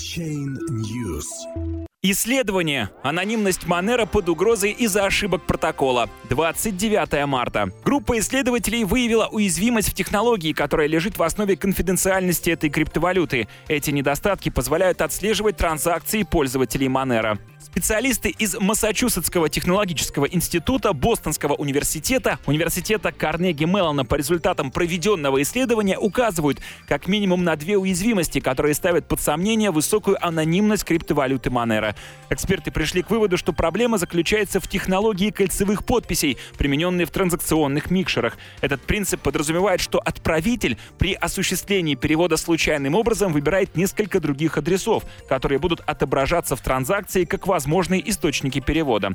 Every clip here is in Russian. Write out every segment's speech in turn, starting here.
Chain News. Исследование. Анонимность Манера под угрозой из-за ошибок протокола. 29 марта. Группа исследователей выявила уязвимость в технологии, которая лежит в основе конфиденциальности этой криптовалюты. Эти недостатки позволяют отслеживать транзакции пользователей Манера. Специалисты из Массачусетского технологического института, Бостонского университета, университета Карнеги Меллона по результатам проведенного исследования указывают как минимум на две уязвимости, которые ставят под сомнение высокую анонимность криптовалюты Monero. Эксперты пришли к выводу, что проблема заключается в технологии кольцевых подписей, примененной в транзакционных микшерах. Этот принцип подразумевает, что отправитель при осуществлении перевода случайным образом выбирает несколько других адресов, которые будут отображаться в транзакции как возможные источники перевода.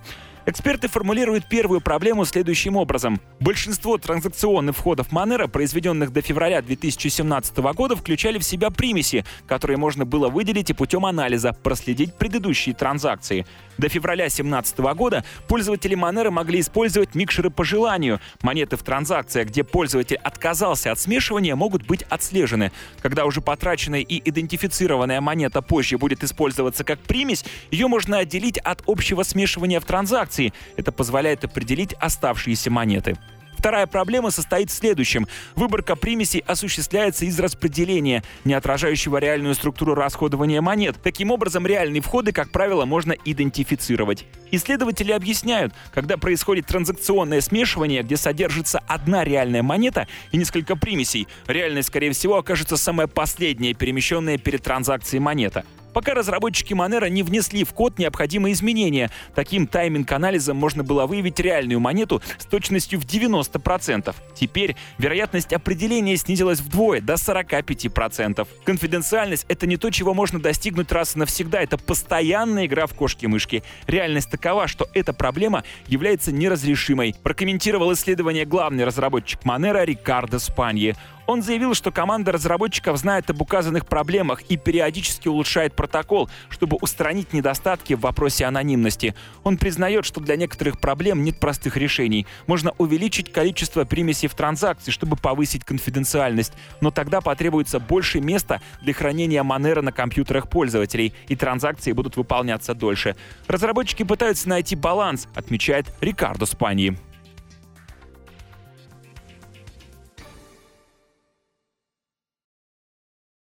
Эксперты формулируют первую проблему следующим образом. Большинство транзакционных входов Monero, произведенных до февраля 2017 года, включали в себя примеси, которые можно было выделить и путем анализа проследить предыдущие транзакции. До февраля 2017 года пользователи Monero могли использовать микшеры по желанию. Монеты в транзакциях, где пользователь отказался от смешивания, могут быть отслежены. Когда уже потраченная и идентифицированная монета позже будет использоваться как примесь, ее можно отделить от общего смешивания в транзакции. Это позволяет определить оставшиеся монеты. Вторая проблема состоит в следующем. Выборка примесей осуществляется из распределения, не отражающего реальную структуру расходования монет. Таким образом, реальные входы, как правило, можно идентифицировать. Исследователи объясняют, когда происходит транзакционное смешивание, где содержится одна реальная монета и несколько примесей, реальной, скорее всего, окажется самая последняя перемещенная перед транзакцией монета пока разработчики Monero не внесли в код необходимые изменения. Таким тайминг-анализом можно было выявить реальную монету с точностью в 90%. Теперь вероятность определения снизилась вдвое, до 45%. Конфиденциальность — это не то, чего можно достигнуть раз и навсегда. Это постоянная игра в кошки-мышки. Реальность такова, что эта проблема является неразрешимой. Прокомментировал исследование главный разработчик Monero Рикардо Спаньи. Он заявил, что команда разработчиков знает об указанных проблемах и периодически улучшает протокол, чтобы устранить недостатки в вопросе анонимности. Он признает, что для некоторых проблем нет простых решений. Можно увеличить количество примесей в транзакции, чтобы повысить конфиденциальность, но тогда потребуется больше места для хранения Monero на компьютерах пользователей, и транзакции будут выполняться дольше. Разработчики пытаются найти баланс, отмечает Рикардо Спаньи.